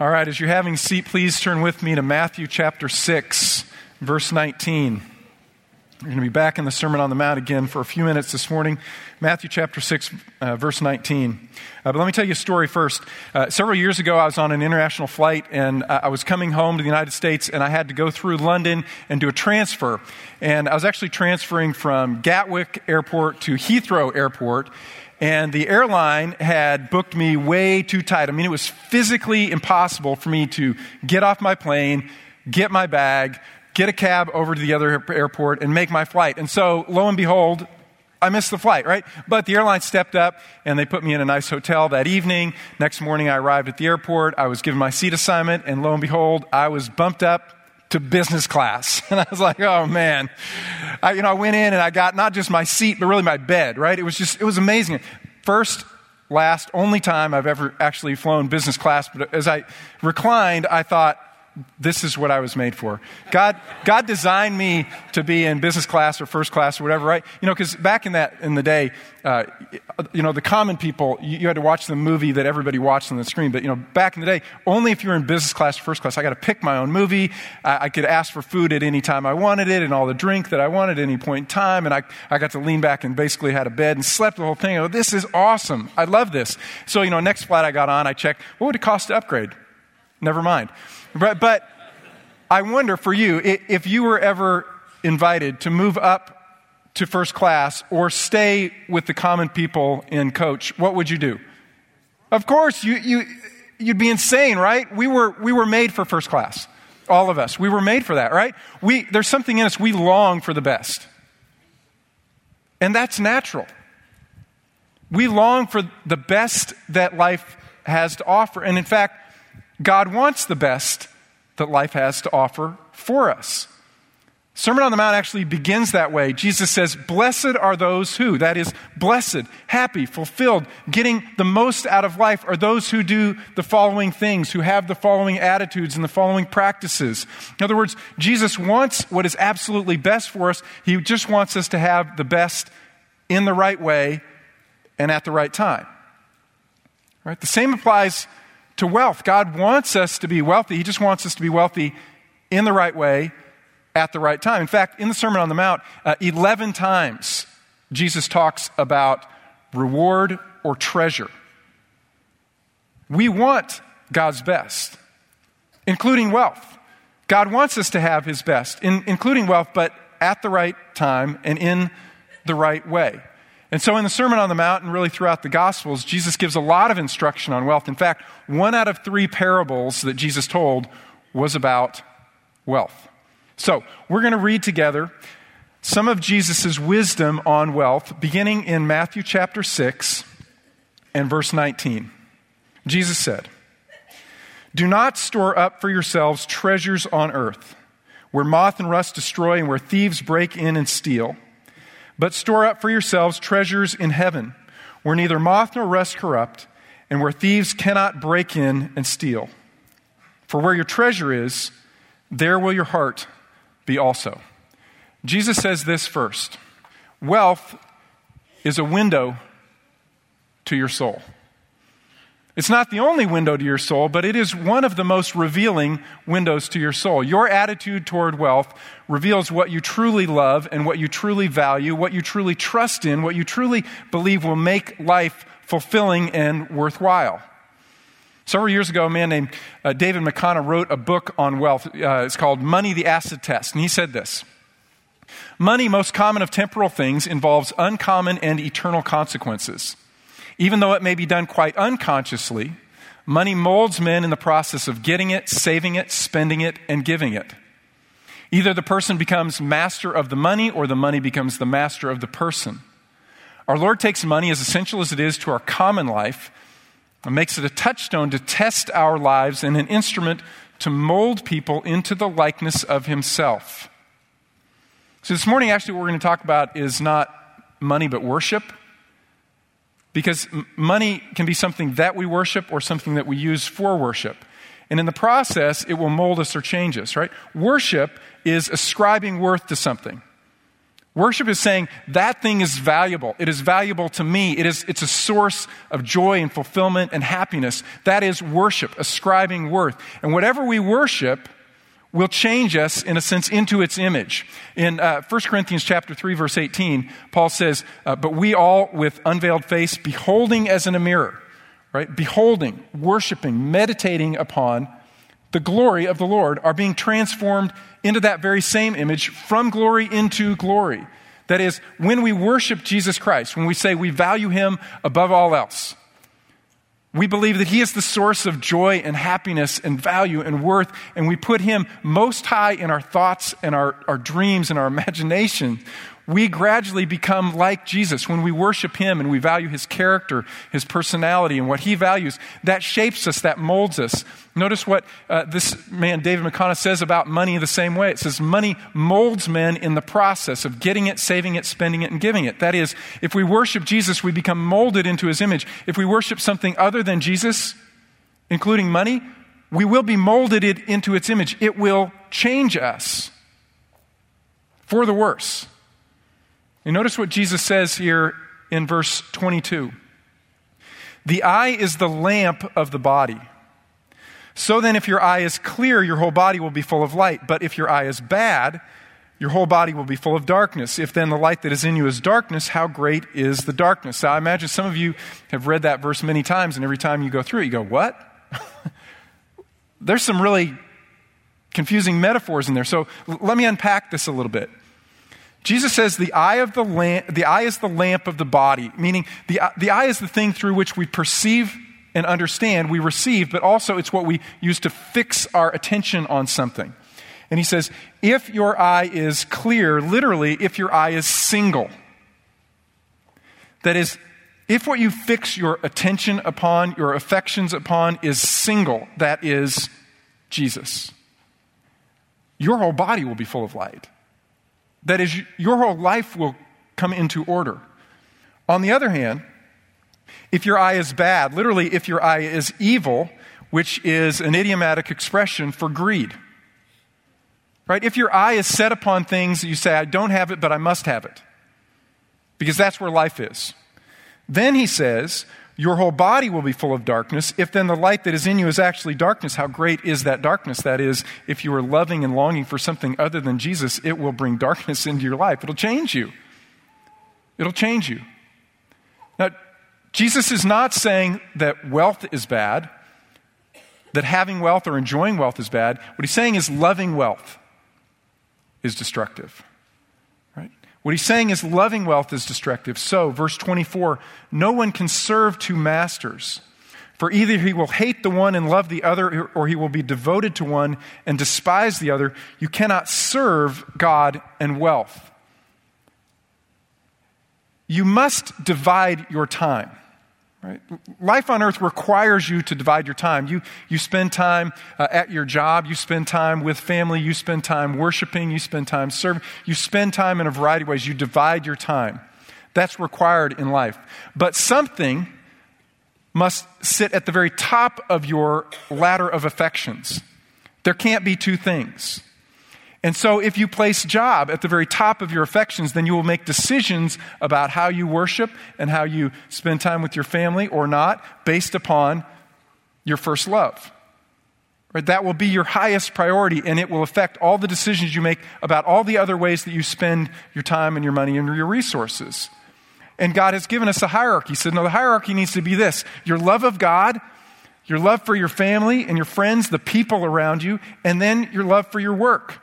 All right, as you're having seat, please turn with me to Matthew chapter 6, verse 19. We're going to be back in the Sermon on the Mount again for a few minutes this morning. Matthew chapter 6, uh, verse 19. Uh, but let me tell you a story first. Uh, several years ago, I was on an international flight and I was coming home to the United States and I had to go through London and do a transfer. And I was actually transferring from Gatwick Airport to Heathrow Airport. And the airline had booked me way too tight. I mean, it was physically impossible for me to get off my plane, get my bag, get a cab over to the other airport, and make my flight. And so, lo and behold, I missed the flight, right? But the airline stepped up and they put me in a nice hotel that evening. Next morning, I arrived at the airport. I was given my seat assignment, and lo and behold, I was bumped up to business class. And I was like, oh man. I, you know, I went in and I got not just my seat, but really my bed, right? It was just, it was amazing. First, last, only time I've ever actually flown business class, but as I reclined, I thought, this is what I was made for. God, God designed me to be in business class or first class or whatever, right? You know, because back in that in the day, uh, you know, the common people, you, you, had to watch the movie that everybody watched on the screen. But you know, back in the day, only if you were in business class or first class, I got to pick my own movie. I, I, could ask for food at any time I wanted it, and all the drink that I wanted at any point in time. And I, I got to lean back and basically had a bed and slept the whole thing. Oh, this is awesome! I love this. So you know, next flight I got on, I checked what would it cost to upgrade. Never mind. But, but I wonder for you, if you were ever invited to move up to first class or stay with the common people in coach, what would you do? Of course, you, you, you'd be insane, right? We were, we were made for first class. All of us. We were made for that, right? We, there's something in us, we long for the best. And that's natural. We long for the best that life has to offer. And in fact, God wants the best that life has to offer for us. Sermon on the Mount actually begins that way. Jesus says, Blessed are those who, that is, blessed, happy, fulfilled, getting the most out of life are those who do the following things, who have the following attitudes and the following practices. In other words, Jesus wants what is absolutely best for us. He just wants us to have the best in the right way and at the right time. Right? The same applies to wealth. God wants us to be wealthy. He just wants us to be wealthy in the right way at the right time. In fact, in the Sermon on the Mount, uh, 11 times Jesus talks about reward or treasure. We want God's best, including wealth. God wants us to have his best, in, including wealth, but at the right time and in the right way. And so, in the Sermon on the Mount and really throughout the Gospels, Jesus gives a lot of instruction on wealth. In fact, one out of three parables that Jesus told was about wealth. So, we're going to read together some of Jesus' wisdom on wealth, beginning in Matthew chapter 6 and verse 19. Jesus said, Do not store up for yourselves treasures on earth, where moth and rust destroy and where thieves break in and steal. But store up for yourselves treasures in heaven, where neither moth nor rust corrupt, and where thieves cannot break in and steal. For where your treasure is, there will your heart be also. Jesus says this first Wealth is a window to your soul. It's not the only window to your soul, but it is one of the most revealing windows to your soul. Your attitude toward wealth reveals what you truly love and what you truly value, what you truly trust in, what you truly believe will make life fulfilling and worthwhile. Several years ago, a man named uh, David McConkey wrote a book on wealth. Uh, it's called Money the Acid Test. And he said this Money, most common of temporal things, involves uncommon and eternal consequences. Even though it may be done quite unconsciously, money molds men in the process of getting it, saving it, spending it, and giving it. Either the person becomes master of the money or the money becomes the master of the person. Our Lord takes money, as essential as it is to our common life, and makes it a touchstone to test our lives and an instrument to mold people into the likeness of Himself. So, this morning, actually, what we're going to talk about is not money but worship. Because money can be something that we worship or something that we use for worship. And in the process, it will mold us or change us, right? Worship is ascribing worth to something. Worship is saying that thing is valuable. It is valuable to me. It is, it's a source of joy and fulfillment and happiness. That is worship, ascribing worth. And whatever we worship will change us, in a sense, into its image. In uh, 1 Corinthians chapter 3, verse 18, Paul says, uh, But we all, with unveiled face, beholding as in a mirror, right? Beholding, worshiping, meditating upon the glory of the Lord are being transformed into that very same image from glory into glory. That is, when we worship Jesus Christ, when we say we value him above all else, we believe that He is the source of joy and happiness and value and worth, and we put Him most high in our thoughts and our, our dreams and our imagination we gradually become like Jesus when we worship Him and we value His character, His personality, and what He values. That shapes us, that molds us. Notice what uh, this man, David McConkey, says about money the same way. It says, Money molds men in the process of getting it, saving it, spending it, and giving it. That is, if we worship Jesus, we become molded into His image. If we worship something other than Jesus, including money, we will be molded into its image. It will change us for the worse. And notice what Jesus says here in verse 22 The eye is the lamp of the body. So then, if your eye is clear, your whole body will be full of light. But if your eye is bad, your whole body will be full of darkness. If then the light that is in you is darkness, how great is the darkness? Now, I imagine some of you have read that verse many times, and every time you go through it, you go, What? There's some really confusing metaphors in there. So let me unpack this a little bit. Jesus says the eye, of the, lamp, the eye is the lamp of the body, meaning the, the eye is the thing through which we perceive and understand, we receive, but also it's what we use to fix our attention on something. And he says, if your eye is clear, literally, if your eye is single, that is, if what you fix your attention upon, your affections upon, is single, that is Jesus, your whole body will be full of light. That is, your whole life will come into order. On the other hand, if your eye is bad, literally, if your eye is evil, which is an idiomatic expression for greed, right? If your eye is set upon things, you say, I don't have it, but I must have it, because that's where life is. Then he says, your whole body will be full of darkness. If then the light that is in you is actually darkness, how great is that darkness? That is, if you are loving and longing for something other than Jesus, it will bring darkness into your life. It'll change you. It'll change you. Now, Jesus is not saying that wealth is bad, that having wealth or enjoying wealth is bad. What he's saying is loving wealth is destructive. What he's saying is loving wealth is destructive. So, verse 24 no one can serve two masters. For either he will hate the one and love the other, or he will be devoted to one and despise the other. You cannot serve God and wealth. You must divide your time. Right? Life on earth requires you to divide your time. You, you spend time uh, at your job, you spend time with family, you spend time worshiping, you spend time serving, you spend time in a variety of ways. You divide your time. That's required in life. But something must sit at the very top of your ladder of affections. There can't be two things. And so, if you place job at the very top of your affections, then you will make decisions about how you worship and how you spend time with your family or not based upon your first love. Right? That will be your highest priority, and it will affect all the decisions you make about all the other ways that you spend your time and your money and your resources. And God has given us a hierarchy. He said, No, the hierarchy needs to be this your love of God, your love for your family and your friends, the people around you, and then your love for your work.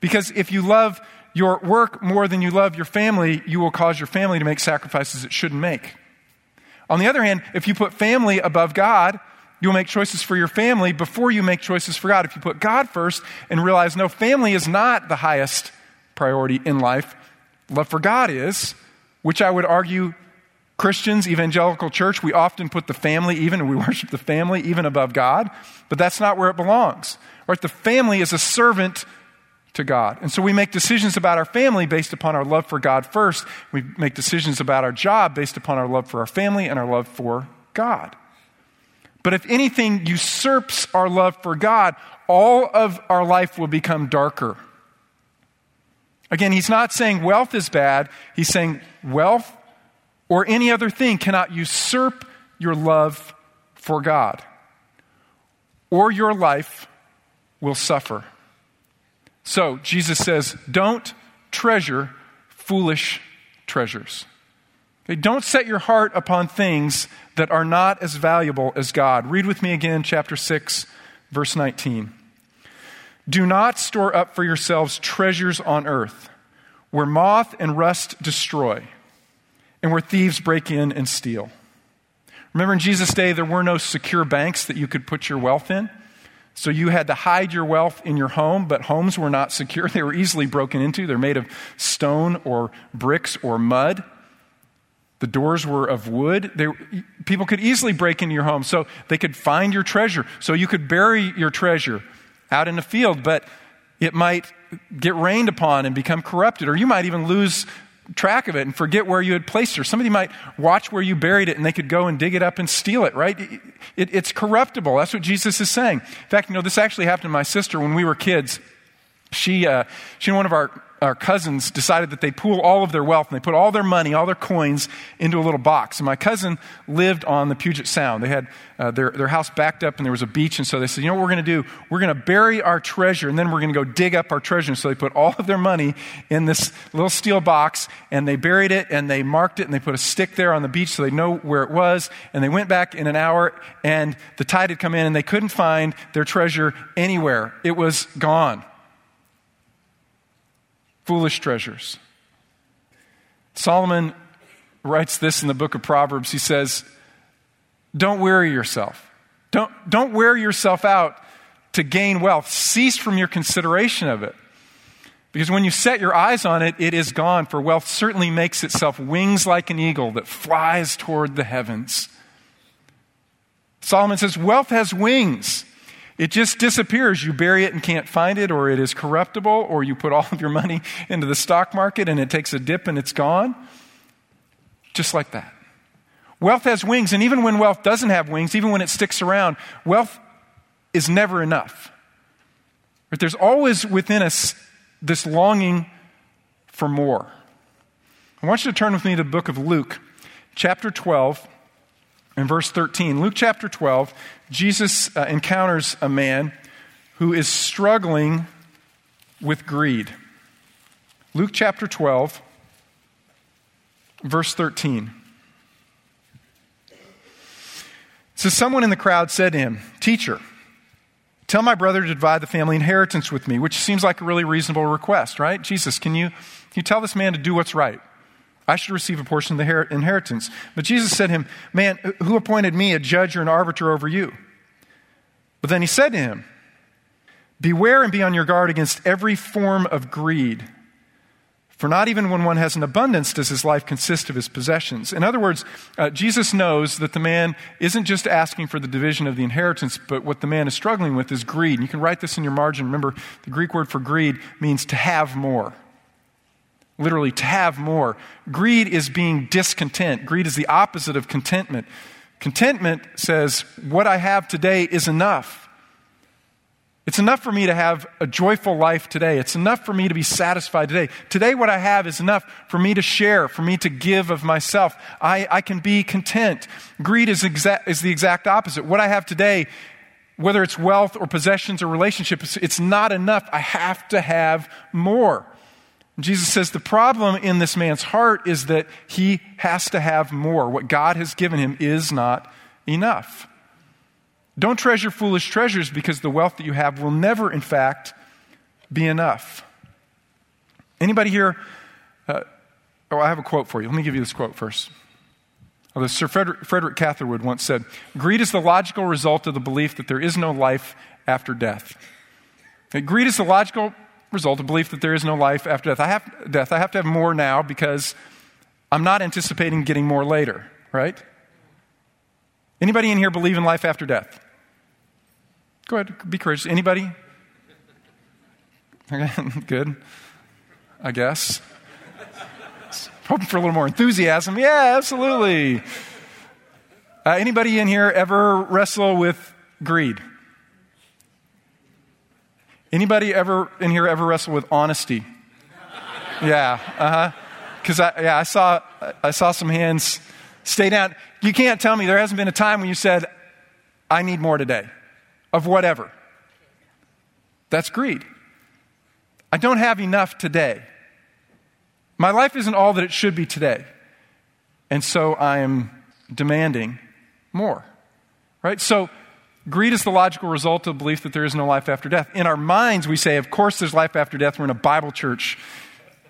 Because if you love your work more than you love your family, you will cause your family to make sacrifices it shouldn't make. On the other hand, if you put family above God, you'll make choices for your family before you make choices for God. If you put God first and realize, no, family is not the highest priority in life, love for God is, which I would argue Christians, evangelical church, we often put the family even, and we worship the family even above God, but that's not where it belongs. Right? The family is a servant to God. And so we make decisions about our family based upon our love for God first. We make decisions about our job based upon our love for our family and our love for God. But if anything usurps our love for God, all of our life will become darker. Again, he's not saying wealth is bad. He's saying wealth or any other thing cannot usurp your love for God, or your life will suffer. So, Jesus says, don't treasure foolish treasures. Okay, don't set your heart upon things that are not as valuable as God. Read with me again, chapter 6, verse 19. Do not store up for yourselves treasures on earth, where moth and rust destroy, and where thieves break in and steal. Remember, in Jesus' day, there were no secure banks that you could put your wealth in. So you had to hide your wealth in your home, but homes were not secure. They were easily broken into. They're made of stone or bricks or mud. The doors were of wood. They, people could easily break into your home, so they could find your treasure. So you could bury your treasure out in the field, but it might get rained upon and become corrupted, or you might even lose track of it and forget where you had placed it. Somebody might watch where you buried it and they could go and dig it up and steal it, right? It, it, it's corruptible. That's what Jesus is saying. In fact, you know, this actually happened to my sister when we were kids. She, uh, she and one of our our cousins decided that they pool all of their wealth and they put all their money, all their coins into a little box. And my cousin lived on the Puget Sound. They had uh, their, their house backed up and there was a beach. And so they said, you know what we're going to do? We're going to bury our treasure and then we're going to go dig up our treasure. And so they put all of their money in this little steel box and they buried it and they marked it and they put a stick there on the beach so they know where it was. And they went back in an hour and the tide had come in and they couldn't find their treasure anywhere. It was gone foolish treasures. Solomon writes this in the book of Proverbs. He says, Don't weary yourself. Don't, don't wear yourself out to gain wealth. Cease from your consideration of it. Because when you set your eyes on it, it is gone, for wealth certainly makes itself wings like an eagle that flies toward the heavens. Solomon says, Wealth has wings. It just disappears. You bury it and can't find it, or it is corruptible, or you put all of your money into the stock market and it takes a dip and it's gone. Just like that. Wealth has wings, and even when wealth doesn't have wings, even when it sticks around, wealth is never enough. But there's always within us this longing for more. I want you to turn with me to the book of Luke, chapter 12 in verse 13, Luke chapter 12, Jesus uh, encounters a man who is struggling with greed. Luke chapter 12, verse 13. So someone in the crowd said to him, Teacher, tell my brother to divide the family inheritance with me, which seems like a really reasonable request, right? Jesus, can you, can you tell this man to do what's right? I should receive a portion of the inheritance. But Jesus said to him, Man, who appointed me a judge or an arbiter over you? But then he said to him, Beware and be on your guard against every form of greed. For not even when one has an abundance does his life consist of his possessions. In other words, uh, Jesus knows that the man isn't just asking for the division of the inheritance, but what the man is struggling with is greed. And you can write this in your margin. Remember, the Greek word for greed means to have more literally to have more. Greed is being discontent. Greed is the opposite of contentment. Contentment says, What I have today is enough. It's enough for me to have a joyful life today. It's enough for me to be satisfied today. Today, what I have is enough for me to share, for me to give of myself. I, I can be content. Greed is, exa- is the exact opposite. What I have today, whether it's wealth or possessions or relationships, it's not enough. I have to have more. Jesus says the problem in this man's heart is that he has to have more. What God has given him is not enough. Don't treasure foolish treasures because the wealth that you have will never, in fact, be enough. Anybody here? Uh, oh, I have a quote for you. Let me give you this quote first. Oh, Sir Frederick, Frederick Catherwood once said Greed is the logical result of the belief that there is no life after death. Greed is the logical result of belief that there is no life after death. I have death. I have to have more now because I'm not anticipating getting more later, right? Anybody in here believe in life after death? Go ahead, be courageous. Anybody? Good. I guess. Hoping for a little more enthusiasm. Yeah, absolutely. Uh, anybody in here ever wrestle with greed? Anybody ever in here ever wrestle with honesty? Yeah, uh huh. Because I, yeah, I saw, I saw some hands stay down. You can't tell me there hasn't been a time when you said, I need more today of whatever. That's greed. I don't have enough today. My life isn't all that it should be today. And so I am demanding more. Right? So greed is the logical result of the belief that there is no life after death. In our minds, we say, of course there's life after death. We're in a Bible church.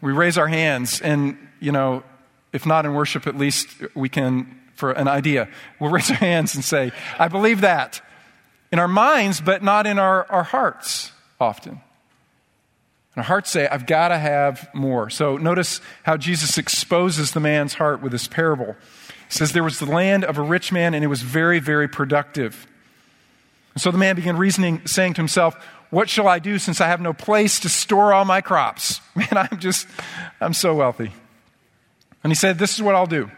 We raise our hands, and, you know, if not in worship, at least we can, for an idea, we'll raise our hands and say, I believe that. In our minds, but not in our, our hearts often. In our hearts say, I've got to have more. So notice how Jesus exposes the man's heart with this parable. He says, There was the land of a rich man, and it was very, very productive. So the man began reasoning, saying to himself, What shall I do since I have no place to store all my crops? Man, I'm just, I'm so wealthy. And he said, This is what I'll do.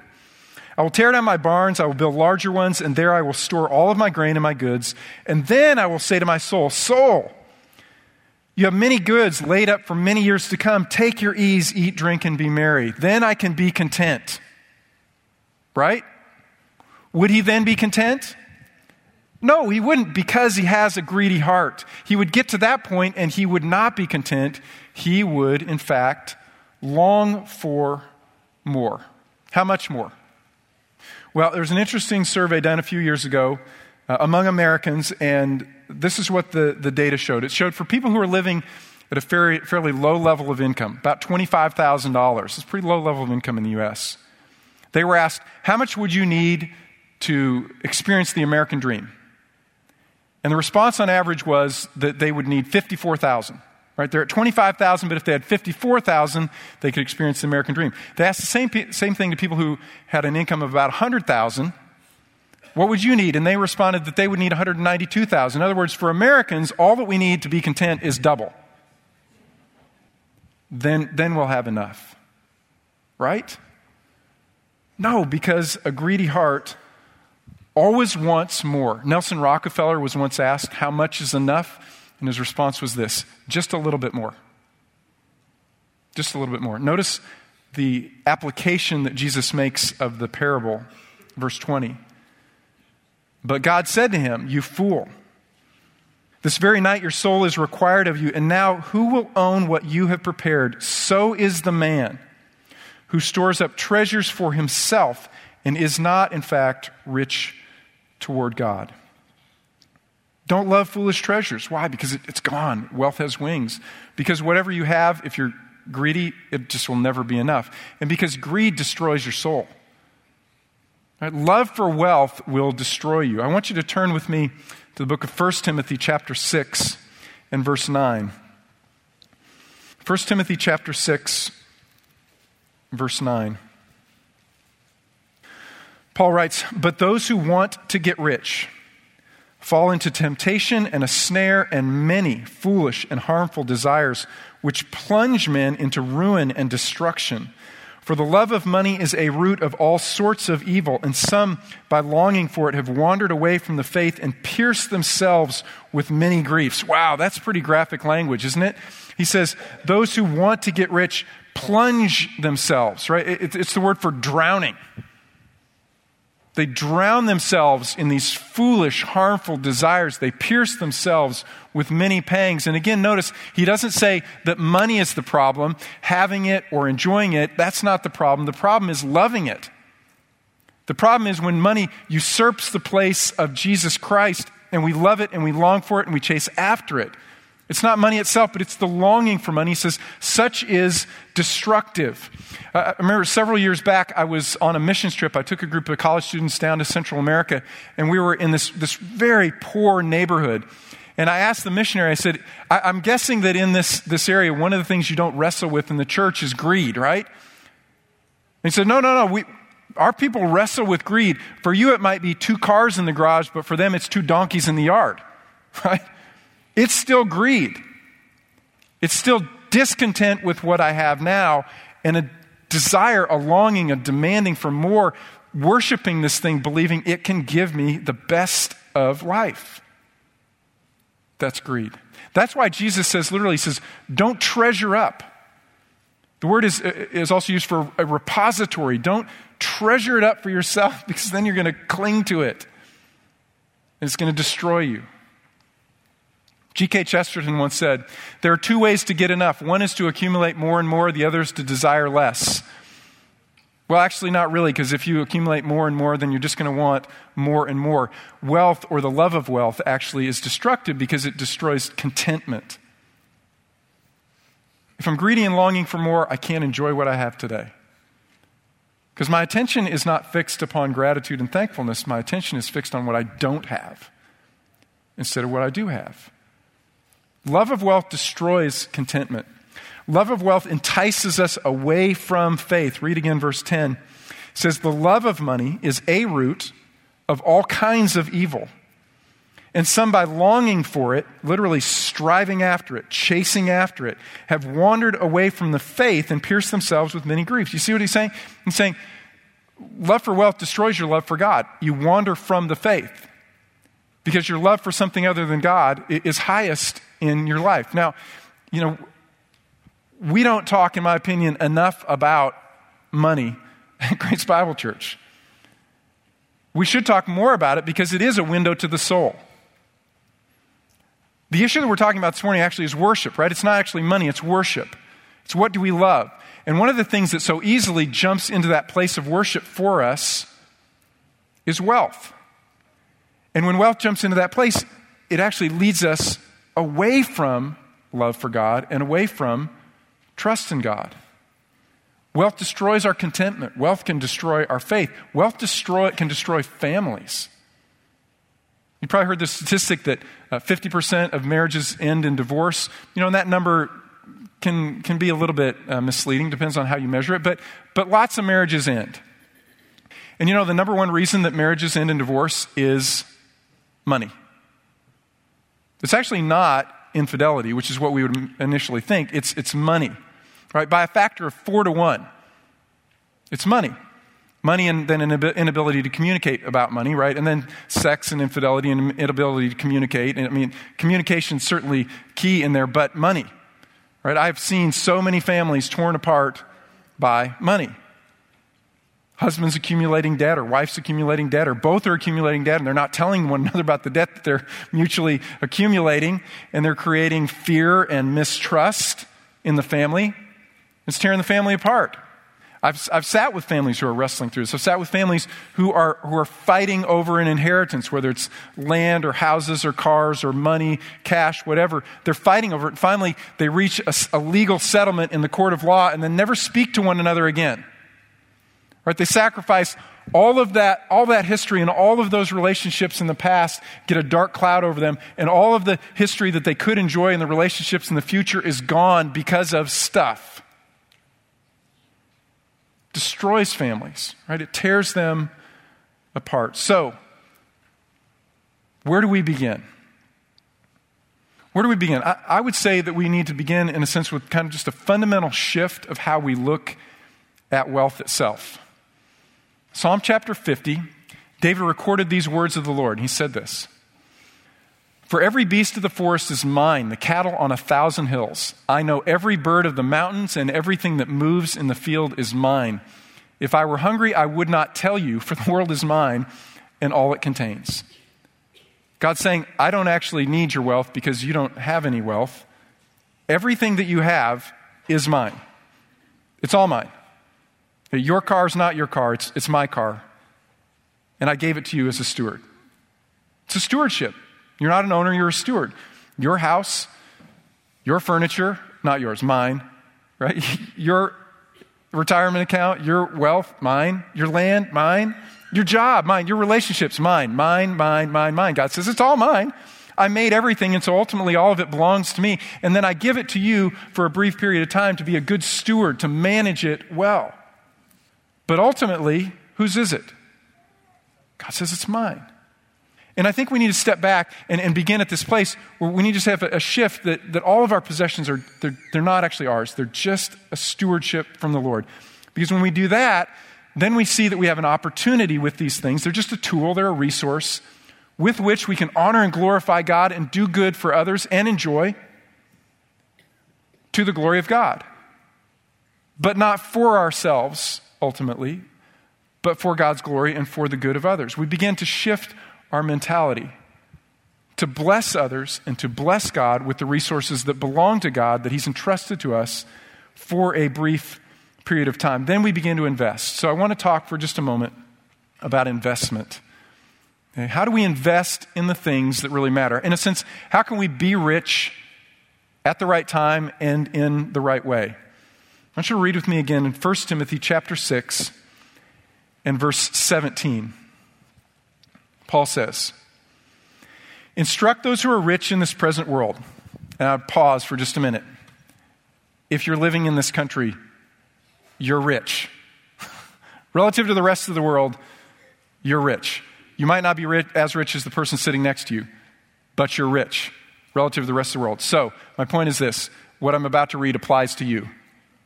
I will tear down my barns, I will build larger ones, and there I will store all of my grain and my goods. And then I will say to my soul, Soul, you have many goods laid up for many years to come. Take your ease, eat, drink, and be merry. Then I can be content. Right? Would he then be content? No, he wouldn't because he has a greedy heart. He would get to that point and he would not be content. He would, in fact, long for more. How much more? Well, there was an interesting survey done a few years ago uh, among Americans, and this is what the, the data showed. It showed for people who are living at a fairly, fairly low level of income, about $25,000. It's a pretty low level of income in the U.S. They were asked, How much would you need to experience the American dream? And the response on average was that they would need 54,000. Right? They're at 25,000, but if they had 54,000, they could experience the American dream. They asked the same, same thing to people who had an income of about 100,000. What would you need? And they responded that they would need 192,000. In other words, for Americans, all that we need to be content is double. Then, then we'll have enough. Right? No, because a greedy heart always wants more. Nelson Rockefeller was once asked, How much is enough? And his response was this just a little bit more. Just a little bit more. Notice the application that Jesus makes of the parable, verse 20. But God said to him, You fool, this very night your soul is required of you, and now who will own what you have prepared? So is the man who stores up treasures for himself and is not, in fact, rich toward God. Don't love foolish treasures. Why? Because it's gone. Wealth has wings. Because whatever you have, if you're greedy, it just will never be enough. And because greed destroys your soul. Right? Love for wealth will destroy you. I want you to turn with me to the book of 1 Timothy chapter 6 and verse 9. 1 Timothy chapter 6 verse 9. Paul writes, "But those who want to get rich fall into temptation and a snare and many foolish and harmful desires which plunge men into ruin and destruction." For the love of money is a root of all sorts of evil, and some, by longing for it, have wandered away from the faith and pierced themselves with many griefs. Wow, that's pretty graphic language, isn't it? He says, Those who want to get rich plunge themselves, right? It's the word for drowning. They drown themselves in these foolish, harmful desires. They pierce themselves with many pangs. And again, notice he doesn't say that money is the problem, having it or enjoying it. That's not the problem. The problem is loving it. The problem is when money usurps the place of Jesus Christ and we love it and we long for it and we chase after it. It's not money itself, but it's the longing for money. He says, such is destructive. Uh, I remember several years back, I was on a missions trip. I took a group of college students down to Central America, and we were in this, this very poor neighborhood. And I asked the missionary, I said, I, am guessing that in this, this area, one of the things you don't wrestle with in the church is greed, right? And he said, No, no, no. We, our people wrestle with greed. For you, it might be two cars in the garage, but for them, it's two donkeys in the yard, right? It's still greed. It's still discontent with what I have now and a desire, a longing, a demanding for more, worshiping this thing, believing it can give me the best of life. That's greed. That's why Jesus says, literally, he says, don't treasure up The word is, is also used for a repository. Don't treasure it up for yourself because then you're going to cling to it and it's going to destroy you. G.K. Chesterton once said, There are two ways to get enough. One is to accumulate more and more, the other is to desire less. Well, actually, not really, because if you accumulate more and more, then you're just going to want more and more. Wealth or the love of wealth actually is destructive because it destroys contentment. If I'm greedy and longing for more, I can't enjoy what I have today. Because my attention is not fixed upon gratitude and thankfulness, my attention is fixed on what I don't have instead of what I do have. Love of wealth destroys contentment. Love of wealth entices us away from faith. Read again verse 10. It says, The love of money is a root of all kinds of evil. And some, by longing for it, literally striving after it, chasing after it, have wandered away from the faith and pierced themselves with many griefs. You see what he's saying? He's saying, love for wealth destroys your love for God. You wander from the faith because your love for something other than God is highest in your life. Now, you know, we don't talk, in my opinion, enough about money at Grace Bible Church. We should talk more about it because it is a window to the soul. The issue that we're talking about this morning actually is worship, right? It's not actually money, it's worship. It's what do we love? And one of the things that so easily jumps into that place of worship for us is wealth. And when wealth jumps into that place, it actually leads us away from love for God and away from trust in God. Wealth destroys our contentment. Wealth can destroy our faith. Wealth destroy, can destroy families. You probably heard the statistic that uh, 50% of marriages end in divorce. You know, and that number can, can be a little bit uh, misleading, depends on how you measure it, but, but lots of marriages end. And you know, the number one reason that marriages end in divorce is money. It's actually not infidelity, which is what we would initially think. It's, it's money, right? By a factor of four to one. It's money. Money and then an inability to communicate about money, right? And then sex and infidelity and inability to communicate. And I mean, communication is certainly key in there, but money, right? I've seen so many families torn apart by money. Husband's accumulating debt or wife's accumulating debt or both are accumulating debt and they're not telling one another about the debt that they're mutually accumulating and they're creating fear and mistrust in the family. It's tearing the family apart. I've, I've sat with families who are wrestling through this. I've sat with families who are, who are fighting over an inheritance, whether it's land or houses or cars or money, cash, whatever. They're fighting over it. And finally, they reach a, a legal settlement in the court of law and then never speak to one another again. Right? They sacrifice all of that, all that history and all of those relationships in the past get a dark cloud over them, and all of the history that they could enjoy in the relationships in the future is gone because of stuff. Destroys families, right? It tears them apart. So, where do we begin? Where do we begin? I, I would say that we need to begin, in a sense, with kind of just a fundamental shift of how we look at wealth itself. Psalm chapter 50, David recorded these words of the Lord. He said this For every beast of the forest is mine, the cattle on a thousand hills. I know every bird of the mountains, and everything that moves in the field is mine. If I were hungry, I would not tell you, for the world is mine and all it contains. God's saying, I don't actually need your wealth because you don't have any wealth. Everything that you have is mine, it's all mine. Your car is not your car, it's, it's my car. And I gave it to you as a steward. It's a stewardship. You're not an owner, you're a steward. Your house, your furniture, not yours, mine, right? Your retirement account, your wealth, mine. Your land, mine. Your job, mine. Your relationships, mine. Mine, mine, mine, mine. God says, it's all mine. I made everything, and so ultimately all of it belongs to me. And then I give it to you for a brief period of time to be a good steward, to manage it well. But ultimately, whose is it? God says it's mine. And I think we need to step back and, and begin at this place where we need to have a, a shift that, that all of our possessions are, they're, they're not actually ours. They're just a stewardship from the Lord. Because when we do that, then we see that we have an opportunity with these things. They're just a tool, they're a resource with which we can honor and glorify God and do good for others and enjoy to the glory of God. but not for ourselves ultimately, but for God's glory and for the good of others. We begin to shift our mentality to bless others and to bless God with the resources that belong to God that He's entrusted to us for a brief period of time. Then we begin to invest. So I want to talk for just a moment about investment. How do we invest in the things that really matter? In a sense, how can we be rich at the right time and in the right way? I want you to read with me again in 1 Timothy chapter 6 and verse 17. Paul says, Instruct those who are rich in this present world. And I'd pause for just a minute. If you're living in this country, you're rich. Relative to the rest of the world, you're rich. You might not be rich, as rich as the person sitting next to you, but you're rich relative to the rest of the world. So, my point is this what I'm about to read applies to you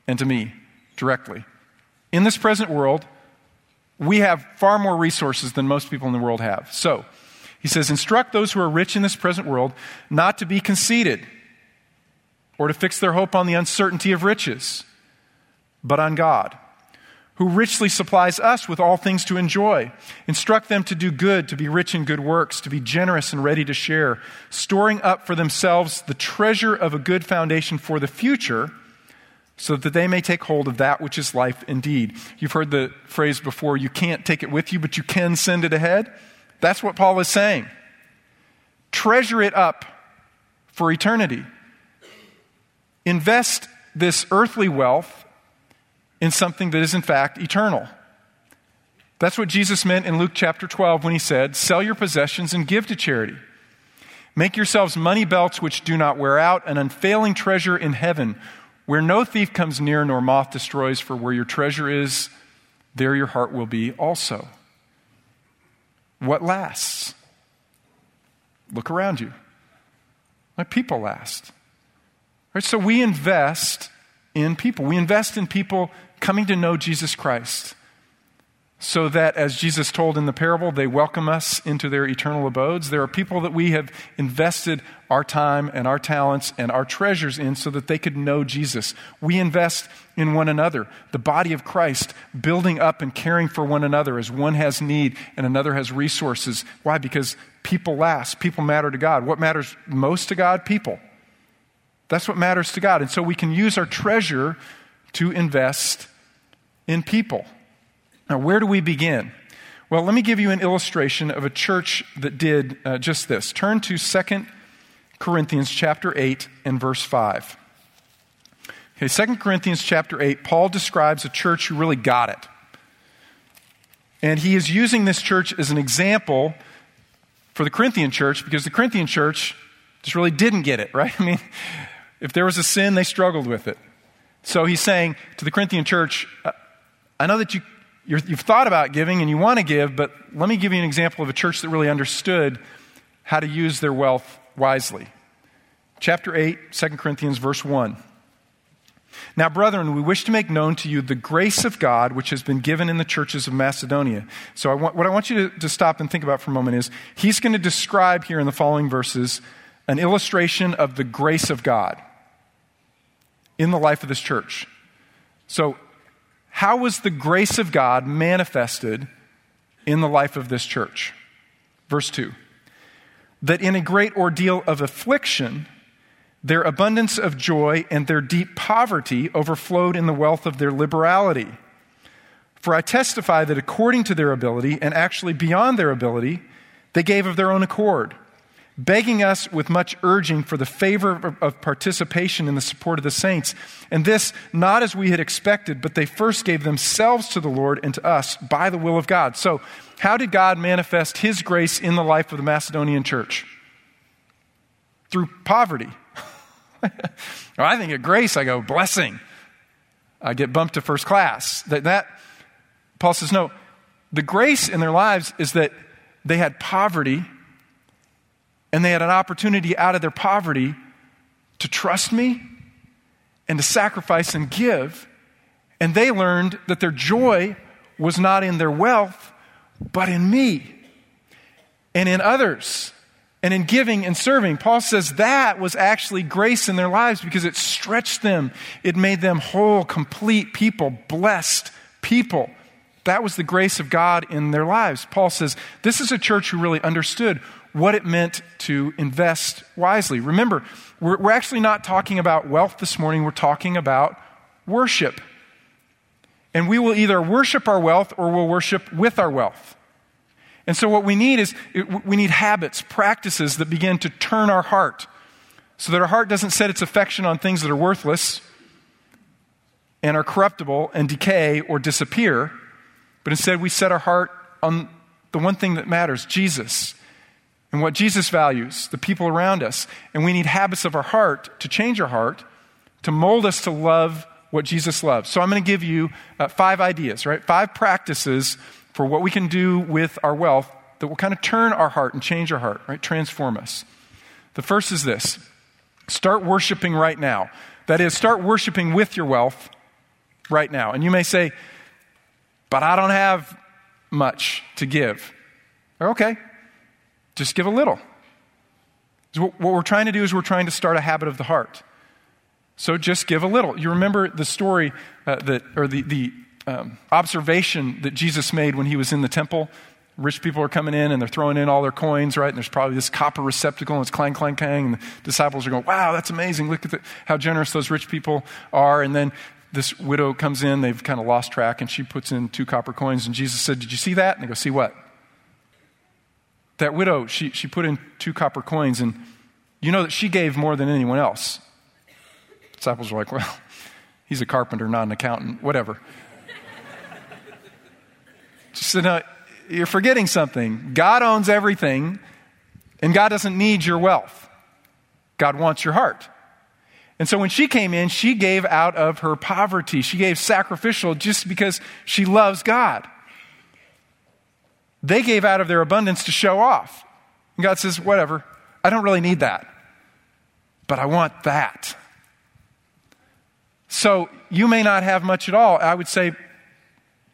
and to me directly. In this present world, we have far more resources than most people in the world have. So, he says, Instruct those who are rich in this present world not to be conceited or to fix their hope on the uncertainty of riches, but on God, who richly supplies us with all things to enjoy. Instruct them to do good, to be rich in good works, to be generous and ready to share, storing up for themselves the treasure of a good foundation for the future so that they may take hold of that which is life indeed. You've heard the phrase before you can't take it with you, but you can send it ahead. That's what Paul is saying. Treasure it up for eternity. Invest this earthly wealth in something that is, in fact, eternal. That's what Jesus meant in Luke chapter 12 when he said, Sell your possessions and give to charity. Make yourselves money belts which do not wear out, an unfailing treasure in heaven, where no thief comes near nor moth destroys, for where your treasure is, there your heart will be also. What lasts? Look around you. My people last. Right, so we invest in people. We invest in people coming to know Jesus Christ so that, as Jesus told in the parable, they welcome us into their eternal abodes. There are people that we have invested our time and our talents and our treasures in so that they could know Jesus. We invest in one another, the body of Christ, building up and caring for one another as one has need and another has resources. Why? Because people last, people matter to God. What matters most to God? People. That's what matters to God. And so we can use our treasure to invest in people. Now, where do we begin? Well, let me give you an illustration of a church that did uh, just this. Turn to 2 Corinthians chapter 8 and verse 5. Okay, 2 Corinthians chapter 8, Paul describes a church who really got it. And he is using this church as an example for the Corinthian church because the Corinthian church just really didn't get it, right? I mean, if there was a sin, they struggled with it. So he's saying to the Corinthian church, uh, I know that you you have thought about giving and you want to give, but let me give you an example of a church that really understood how to use their wealth wisely. Chapter 8, 2 Corinthians, verse 1. Now, brethren, we wish to make known to you the grace of God which has been given in the churches of Macedonia. So, I want, what I want you to, to stop and think about for a moment is he's going to describe here in the following verses an illustration of the grace of God in the life of this church. So, how was the grace of God manifested in the life of this church? Verse 2 That in a great ordeal of affliction, their abundance of joy and their deep poverty overflowed in the wealth of their liberality. For I testify that according to their ability, and actually beyond their ability, they gave of their own accord begging us with much urging for the favor of participation in the support of the saints. And this, not as we had expected, but they first gave themselves to the Lord and to us by the will of God. So, how did God manifest His grace in the life of the Macedonian church? Through poverty. I think of grace, I go, blessing. I get bumped to first class. That, that, Paul says, no, the grace in their lives is that they had poverty and they had an opportunity out of their poverty to trust me and to sacrifice and give. And they learned that their joy was not in their wealth, but in me and in others and in giving and serving. Paul says that was actually grace in their lives because it stretched them. It made them whole, complete people, blessed people. That was the grace of God in their lives. Paul says this is a church who really understood what it meant to invest wisely. Remember, we're, we're actually not talking about wealth this morning, we're talking about worship. And we will either worship our wealth or we'll worship with our wealth. And so, what we need is we need habits, practices that begin to turn our heart so that our heart doesn't set its affection on things that are worthless and are corruptible and decay or disappear, but instead we set our heart on the one thing that matters Jesus and what Jesus values, the people around us. And we need habits of our heart to change our heart, to mold us to love what Jesus loves. So I'm going to give you uh, five ideas, right? Five practices for what we can do with our wealth that will kind of turn our heart and change our heart, right? Transform us. The first is this start worshiping right now. That is, start worshiping with your wealth right now. And you may say, but I don't have much to give. Okay, just give a little. What we're trying to do is we're trying to start a habit of the heart. So just give a little. You remember the story uh, that, or the, the um, observation that Jesus made when he was in the temple. Rich people are coming in and they're throwing in all their coins, right? And there's probably this copper receptacle and it's clang, clang, clang. And the disciples are going, wow, that's amazing. Look at the, how generous those rich people are. And then this widow comes in, they've kind of lost track, and she puts in two copper coins. And Jesus said, Did you see that? And they go, See what? That widow, she, she put in two copper coins, and you know that she gave more than anyone else. Disciples were like, Well, he's a carpenter, not an accountant, whatever. She said, No, you're forgetting something. God owns everything, and God doesn't need your wealth. God wants your heart. And so when she came in, she gave out of her poverty. She gave sacrificial just because she loves God. They gave out of their abundance to show off. And God says, whatever, I don't really need that, but I want that. So you may not have much at all. I would say,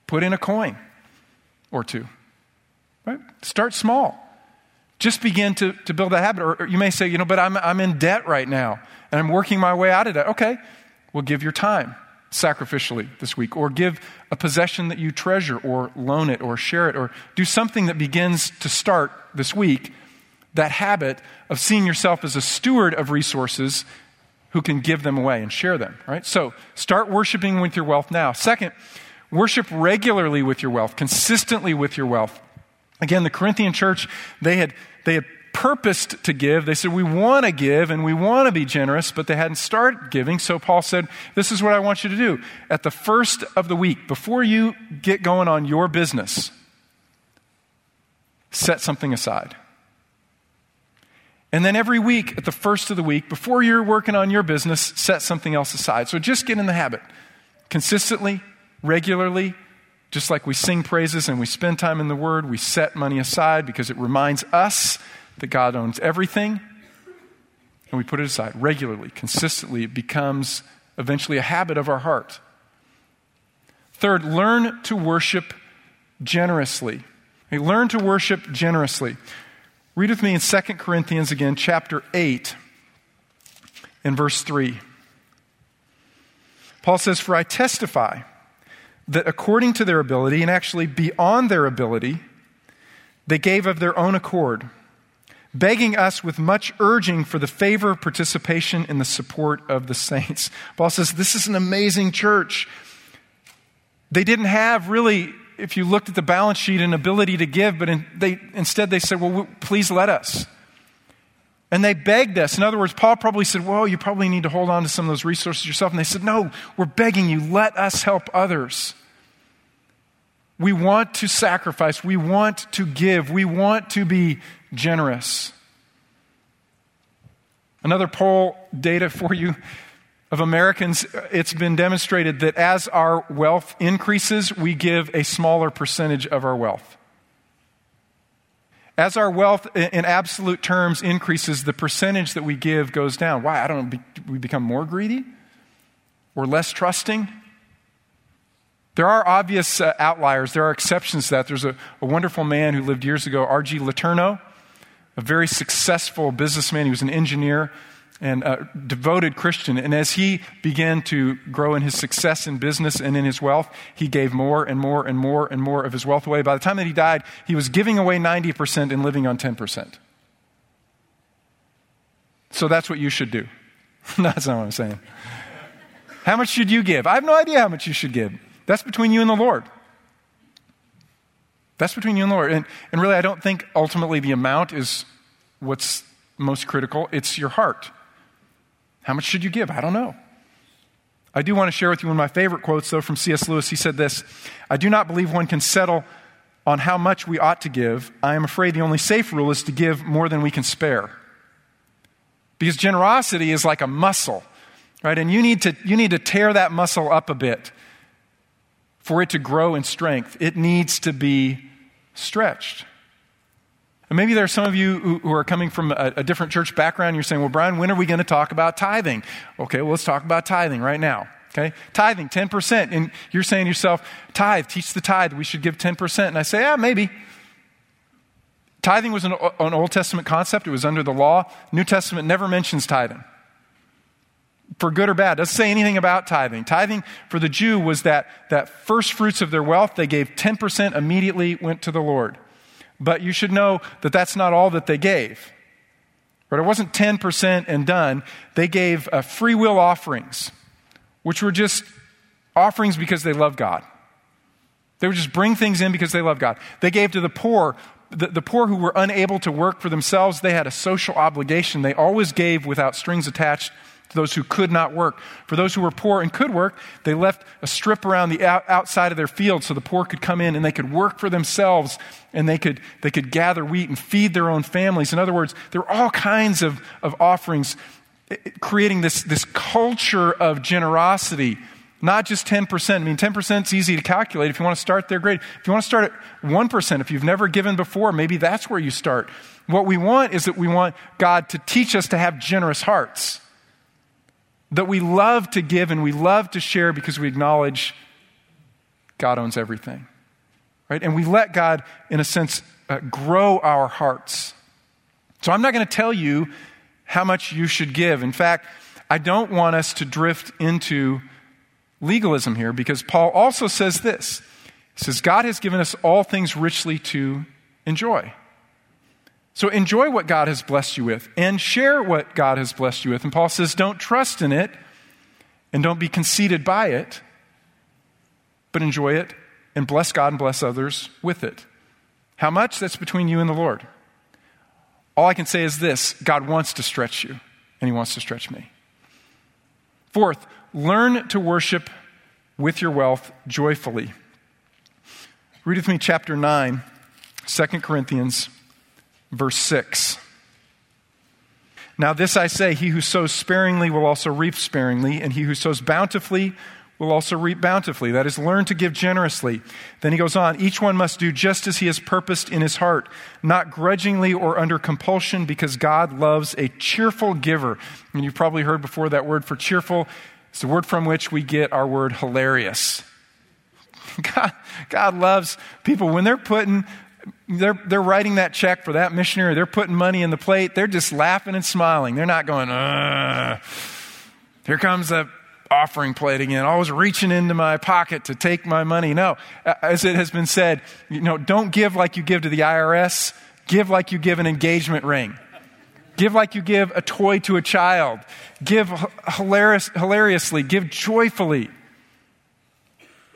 put in a coin or two. Right? Start small. Just begin to, to build that habit. Or, you may say, you know, but I'm, I'm in debt right now and I'm working my way out of debt. Okay, well, give your time sacrificially this week, or give a possession that you treasure, or loan it, or share it, or do something that begins to start this week that habit of seeing yourself as a steward of resources who can give them away and share them, right? So start worshiping with your wealth now. Second, worship regularly with your wealth, consistently with your wealth. Again, the Corinthian church, they had, they had purposed to give. They said, We want to give and we want to be generous, but they hadn't started giving. So Paul said, This is what I want you to do. At the first of the week, before you get going on your business, set something aside. And then every week, at the first of the week, before you're working on your business, set something else aside. So just get in the habit. Consistently, regularly, just like we sing praises and we spend time in the Word, we set money aside because it reminds us that God owns everything, and we put it aside regularly, consistently. It becomes eventually a habit of our heart. Third, learn to worship generously. Hey, learn to worship generously. Read with me in 2 Corinthians again, chapter 8, and verse 3. Paul says, For I testify that according to their ability, and actually beyond their ability, they gave of their own accord begging us with much urging for the favor of participation in the support of the saints. Paul says, This is an amazing church. They didn't have really, if you looked at the balance sheet, an ability to give, but in, they, instead they said, Well, please let us. And they begged us. In other words, Paul probably said, Well, you probably need to hold on to some of those resources yourself. And they said, No, we're begging you, let us help others. We want to sacrifice. We want to give. We want to be generous. Another poll data for you of Americans, it's been demonstrated that as our wealth increases, we give a smaller percentage of our wealth. As our wealth in absolute terms increases, the percentage that we give goes down. Why? I don't know. We become more greedy? We're less trusting? There are obvious uh, outliers. There are exceptions to that. There's a, a wonderful man who lived years ago, R.G. Letourneau a very successful businessman. He was an engineer and a devoted Christian. And as he began to grow in his success in business and in his wealth, he gave more and more and more and more of his wealth away. By the time that he died, he was giving away 90% and living on 10%. So that's what you should do. that's not what I'm saying. How much should you give? I have no idea how much you should give. That's between you and the Lord. That's between you and the Lord. And, and really, I don't think ultimately the amount is what's most critical, it's your heart. How much should you give? I don't know. I do want to share with you one of my favorite quotes, though, from C.S. Lewis. He said this I do not believe one can settle on how much we ought to give. I am afraid the only safe rule is to give more than we can spare. Because generosity is like a muscle, right? And you need to, you need to tear that muscle up a bit for it to grow in strength. It needs to be stretched. And maybe there are some of you who, are coming from a, a, different church background. You're saying, well, Brian, when are we going to talk about tithing? Okay, well, let's talk about tithing right now. Okay? Tithing, 10%. And you're saying to yourself, tithe, teach the tithe. We should give 10%. And I say, yeah, maybe. Tithing was an, an Old Testament concept, it was under the law. New Testament never mentions tithing for good or bad. Doesn't say anything about tithing. Tithing for the Jew was that, that first fruits of their wealth, they gave 10% immediately went to the Lord. But you should know that that's not all that they gave. But it wasn't 10% and done. They gave uh, free will offerings, which were just offerings because they love God. They would just bring things in because they love God. They gave to the poor. The, the poor who were unable to work for themselves, they had a social obligation. They always gave without strings attached those who could not work. For those who were poor and could work, they left a strip around the out, outside of their field so the poor could come in and they could work for themselves and they could, they could gather wheat and feed their own families. In other words, there were all kinds of, of offerings eh, eh, creating this, this culture of generosity. Not just 10%. I mean, 10% is easy to calculate. If you want to start there, great. If you want to start at 1%, if you've never given before, maybe that's where you start. What we want is that we want God to teach us to have generous hearts that we love to give and we love to share because we acknowledge God owns everything. Right? And we let God, in a sense, uh, grow our hearts. So I'm not going to tell you how much you should give. In fact, I don't want us to drift into legalism here because Paul also says this. He says, God has given us all things richly to enjoy. So enjoy what God has blessed you with and share what God has blessed you with. And Paul says, don't trust in it and don't be conceited by it, but enjoy it and bless God and bless others with it. How much? That's between you and the Lord. All I can say is this God wants to stretch you, and He wants to stretch me. Fourth, learn to worship with your wealth joyfully. Read with me chapter 9, 2 Corinthians verse 6. Now, this I say he who sows sparingly will also reap sparingly, and he who sows bountifully will also reap bountifully. That is, learn to give generously. Then he goes on each one must do just as he has purposed in his heart, not grudgingly or under compulsion, because God loves a cheerful giver. And you've probably heard before that word for cheerful. It's the word from which we get our word hilarious. God, God loves people when they're putting they're, they're writing that check for that missionary. They're putting money in the plate. They're just laughing and smiling. They're not going, here comes the offering plate again. Always reaching into my pocket to take my money. No, as it has been said, you know, don't give like you give to the IRS. Give like you give an engagement ring. Give like you give a toy to a child. Give hilarious, hilariously. Give joyfully.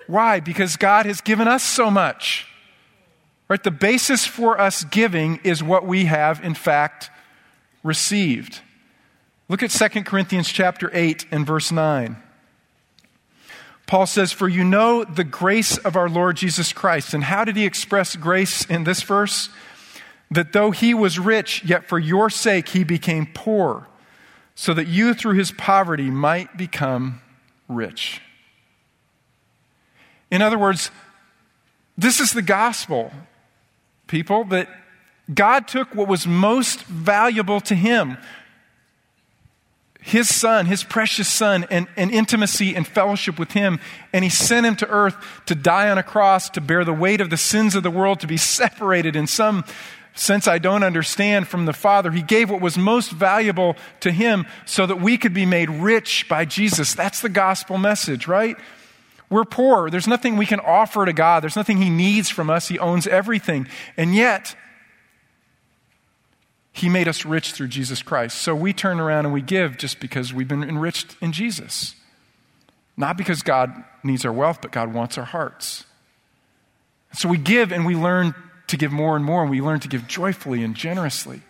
Why? Because God has given us so much. Right? The basis for us giving is what we have, in fact, received. Look at 2 Corinthians chapter 8 and verse 9. Paul says, For you know the grace of our Lord Jesus Christ. And how did he express grace in this verse? That though he was rich, yet for your sake he became poor, so that you through his poverty might become rich. In other words, this is the gospel people, that God took what was most valuable to him his son, his precious son, and, and intimacy and fellowship with him, and he sent him to earth to die on a cross, to bear the weight of the sins of the world, to be separated in some since I don't understand from the Father. He gave what was most valuable to him so that we could be made rich by Jesus. That's the gospel message, right? We're poor. There's nothing we can offer to God. There's nothing He needs from us. He owns everything. And yet, He made us rich through Jesus Christ. So we turn around and we give just because we've been enriched in Jesus. Not because God needs our wealth, but God wants our hearts. So we give and we learn to give more and more, and we learn to give joyfully and generously.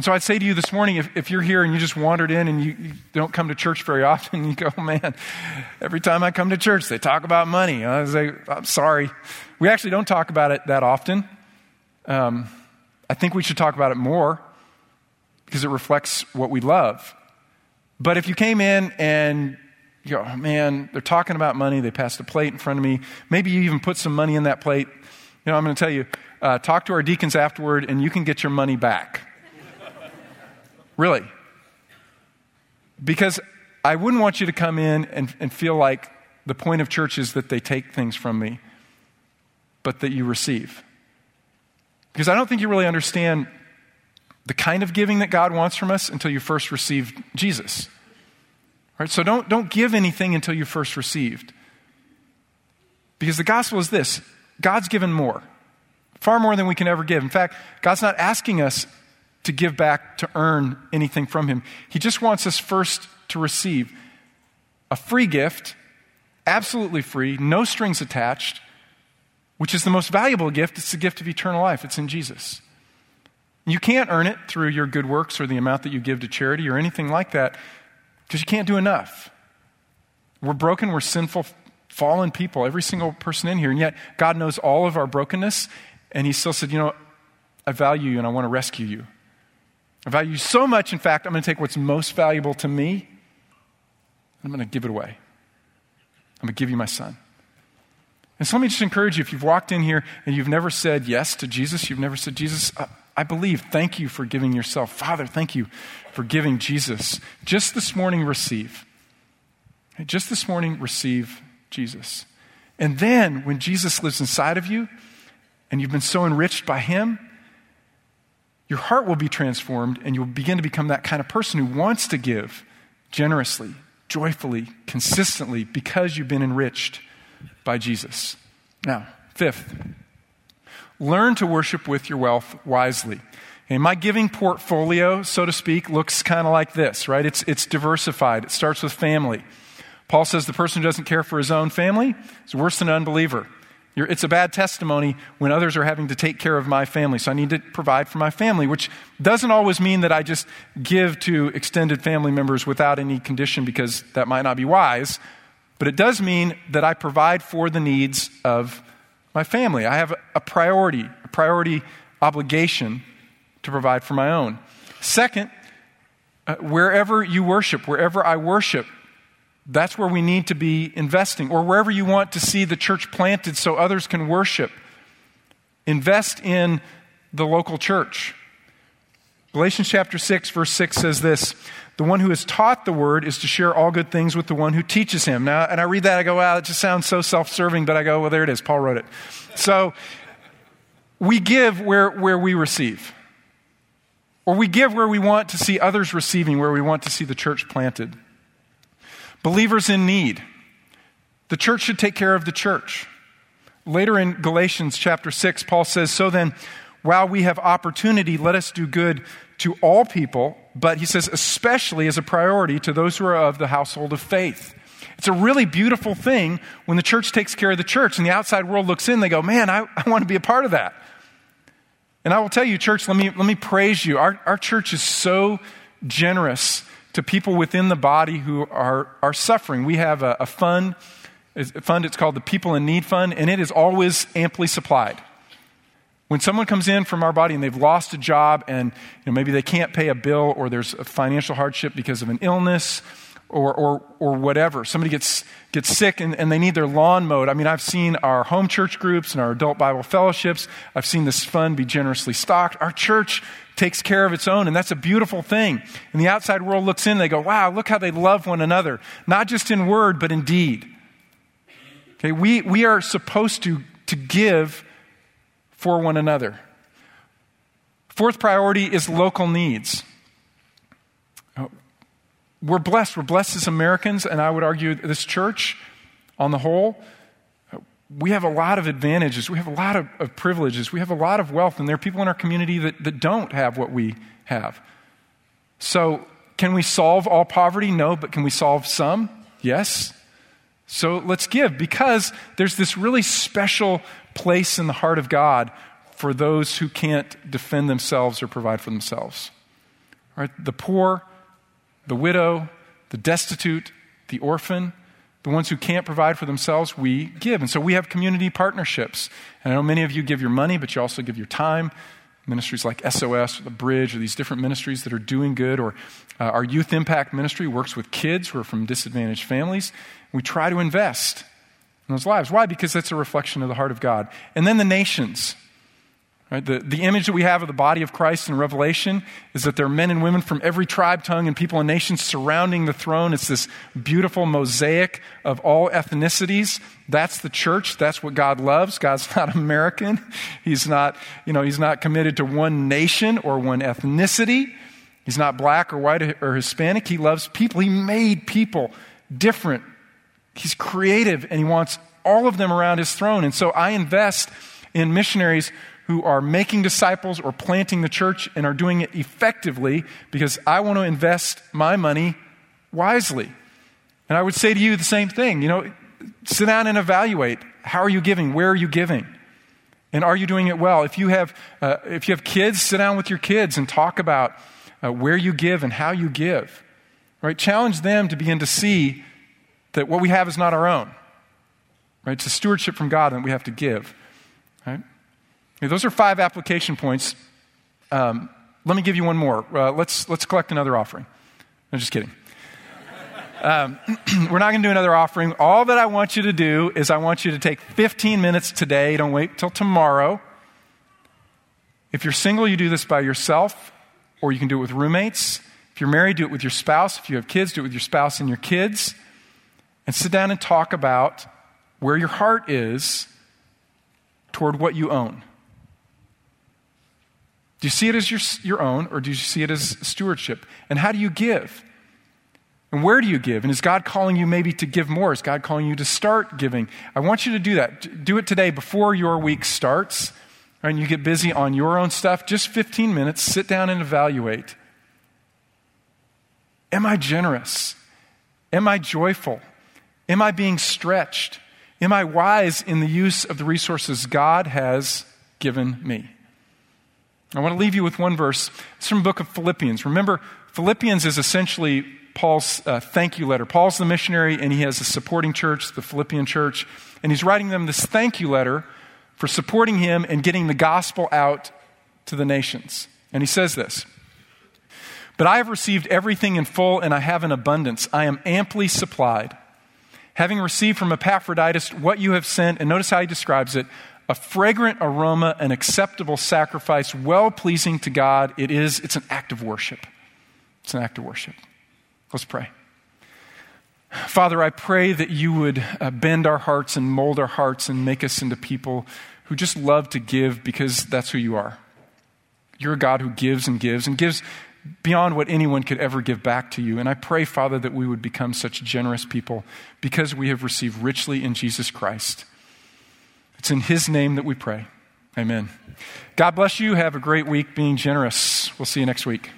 And so I'd say to you this morning if, if you're here and you just wandered in and you, you don't come to church very often, you go, man, every time I come to church, they talk about money. I say, I'm sorry. We actually don't talk about it that often. Um, I think we should talk about it more because it reflects what we love. But if you came in and you go, oh, man, they're talking about money, they passed a plate in front of me, maybe you even put some money in that plate. You know, I'm going to tell you, uh, talk to our deacons afterward and you can get your money back. Really. Because I wouldn't want you to come in and, and feel like the point of church is that they take things from me, but that you receive. Because I don't think you really understand the kind of giving that God wants from us until you first received Jesus. Right? So don't, don't give anything until you first received. Because the gospel is this God's given more, far more than we can ever give. In fact, God's not asking us to give back to earn anything from Him. He just wants us first to receive a free gift, absolutely free, no strings attached, which is the most valuable gift. It's the gift of eternal life. It's in Jesus. You can't earn it through your good works or the amount that you give to charity or anything like that because you can't do enough. We're broken, we're sinful, fallen people, every single person in here, and yet God knows all of our brokenness, and He still said, You know, I value you and I want to rescue you. I value so much, in fact, I'm going to take what's most valuable to me I'm going to give it away. I'm going to give you my son. And so let me just encourage you if you've walked in here and you've never said yes to Jesus, you've never said, Jesus, I believe, thank you for giving yourself. Father, thank you for giving Jesus. Just this morning, receive. Just this morning, receive Jesus. And then when Jesus lives inside of you and you've been so enriched by him, your heart will be transformed and you'll begin to become that kind of person who wants to give generously, joyfully, consistently because you've been enriched by Jesus. Now, fifth, learn to worship with your wealth wisely. Okay, my giving portfolio, so to speak, looks kind of like this, right? It's, it's diversified. It starts with family. Paul says the person who doesn't care for his own family is worse than an unbeliever. It's a bad testimony when others are having to take care of my family. So I need to provide for my family, which doesn't always mean that I just give to extended family members without any condition because that might not be wise. But it does mean that I provide for the needs of my family. I have a priority, a priority obligation to provide for my own. Second, uh, wherever you worship, wherever I worship, that's where we need to be investing. Or wherever you want to see the church planted so others can worship, invest in the local church. Galatians chapter 6, verse 6 says this The one who is taught the word is to share all good things with the one who teaches him. Now, and I read that, I go, wow, it just sounds so self serving, but I go, well, there it is. Paul wrote it. So we give where, where we receive. Or we give where we want to see others receiving, where we want to see the church planted. Believers in need. The church should take care of the church. Later in Galatians chapter 6, Paul says, So then, while we have opportunity, let us do good to all people, but he says, especially as a priority to those who are of the household of faith. It's a really beautiful thing when the church takes care of the church and the outside world looks in, they go, Man, I, I want to be a part of that. And I will tell you, church, let me, let me praise you. Our, our church is so generous to people within the body who are, are suffering. We have a, a fund, a fund, it's called the People in Need Fund, and it is always amply supplied. When someone comes in from our body and they've lost a job and you know, maybe they can't pay a bill or there's a financial hardship because of an illness or, or, or whatever. Somebody gets, gets sick and, and they need their lawn mowed. I mean, I've seen our home church groups and our adult Bible fellowships. I've seen this fund be generously stocked. Our church takes care of its own, and that's a beautiful thing. And the outside world looks in, they go, wow, look how they love one another, not just in word, but in deed. Okay, we, we are supposed to, to give for one another. Fourth priority is local needs. Oh, we're blessed. We're blessed as Americans, and I would argue this church on the whole. We have a lot of advantages. We have a lot of, of privileges. We have a lot of wealth, and there are people in our community that, that don't have what we have. So, can we solve all poverty? No, but can we solve some? Yes. So let's give because there's this really special place in the heart of God for those who can't defend themselves or provide for themselves. Right? The poor, the widow, the destitute, the orphan, the ones who can't provide for themselves, we give. And so we have community partnerships. And I know many of you give your money, but you also give your time. Ministries like SOS or the Bridge or these different ministries that are doing good, or uh, our Youth Impact Ministry works with kids who are from disadvantaged families. We try to invest in those lives. Why? Because that's a reflection of the heart of God. And then the nations. Right? The, the image that we have of the body of Christ in Revelation is that there are men and women from every tribe, tongue, and people and nation surrounding the throne. It's this beautiful mosaic of all ethnicities. That's the church. That's what God loves. God's not American. He's not, you know, he's not committed to one nation or one ethnicity. He's not black or white or Hispanic. He loves people. He made people different. He's creative and he wants all of them around his throne. And so I invest in missionaries who are making disciples or planting the church and are doing it effectively because I want to invest my money wisely. And I would say to you the same thing. You know, sit down and evaluate. How are you giving? Where are you giving? And are you doing it well? If you have, uh, if you have kids, sit down with your kids and talk about uh, where you give and how you give. Right? Challenge them to begin to see that what we have is not our own. Right? It's a stewardship from God that we have to give. Right? Those are five application points. Um, let me give you one more. Uh, let's, let's collect another offering. I'm just kidding. Um, we're not going to do another offering. All that I want you to do is I want you to take 15 minutes today. Don't wait till tomorrow. If you're single, you do this by yourself, or you can do it with roommates. If you're married, do it with your spouse. If you have kids, do it with your spouse and your kids. And sit down and talk about where your heart is toward what you own. Do you see it as your, your own, or do you see it as stewardship? And how do you give? And where do you give? And is God calling you maybe to give more? Is God calling you to start giving? I want you to do that. Do it today before your week starts. And you get busy on your own stuff. Just 15 minutes, sit down and evaluate. Am I generous? Am I joyful? Am I being stretched? Am I wise in the use of the resources God has given me? I want to leave you with one verse. It's from the book of Philippians. Remember, Philippians is essentially Paul's uh, thank you letter. Paul's the missionary, and he has a supporting church, the Philippian church, and he's writing them this thank you letter for supporting him and getting the gospel out to the nations. And he says this But I have received everything in full, and I have an abundance. I am amply supplied. Having received from Epaphroditus what you have sent, and notice how he describes it a fragrant aroma, an acceptable sacrifice, well pleasing to God. It is, it's an act of worship. It's an act of worship. Let's pray. Father, I pray that you would uh, bend our hearts and mold our hearts and make us into people who just love to give because that's who you are. You're a God who gives and gives and gives beyond what anyone could ever give back to you. And I pray, Father, that we would become such generous people because we have received richly in Jesus Christ. It's in His name that we pray. Amen. God bless you. Have a great week being generous. We'll see you next week.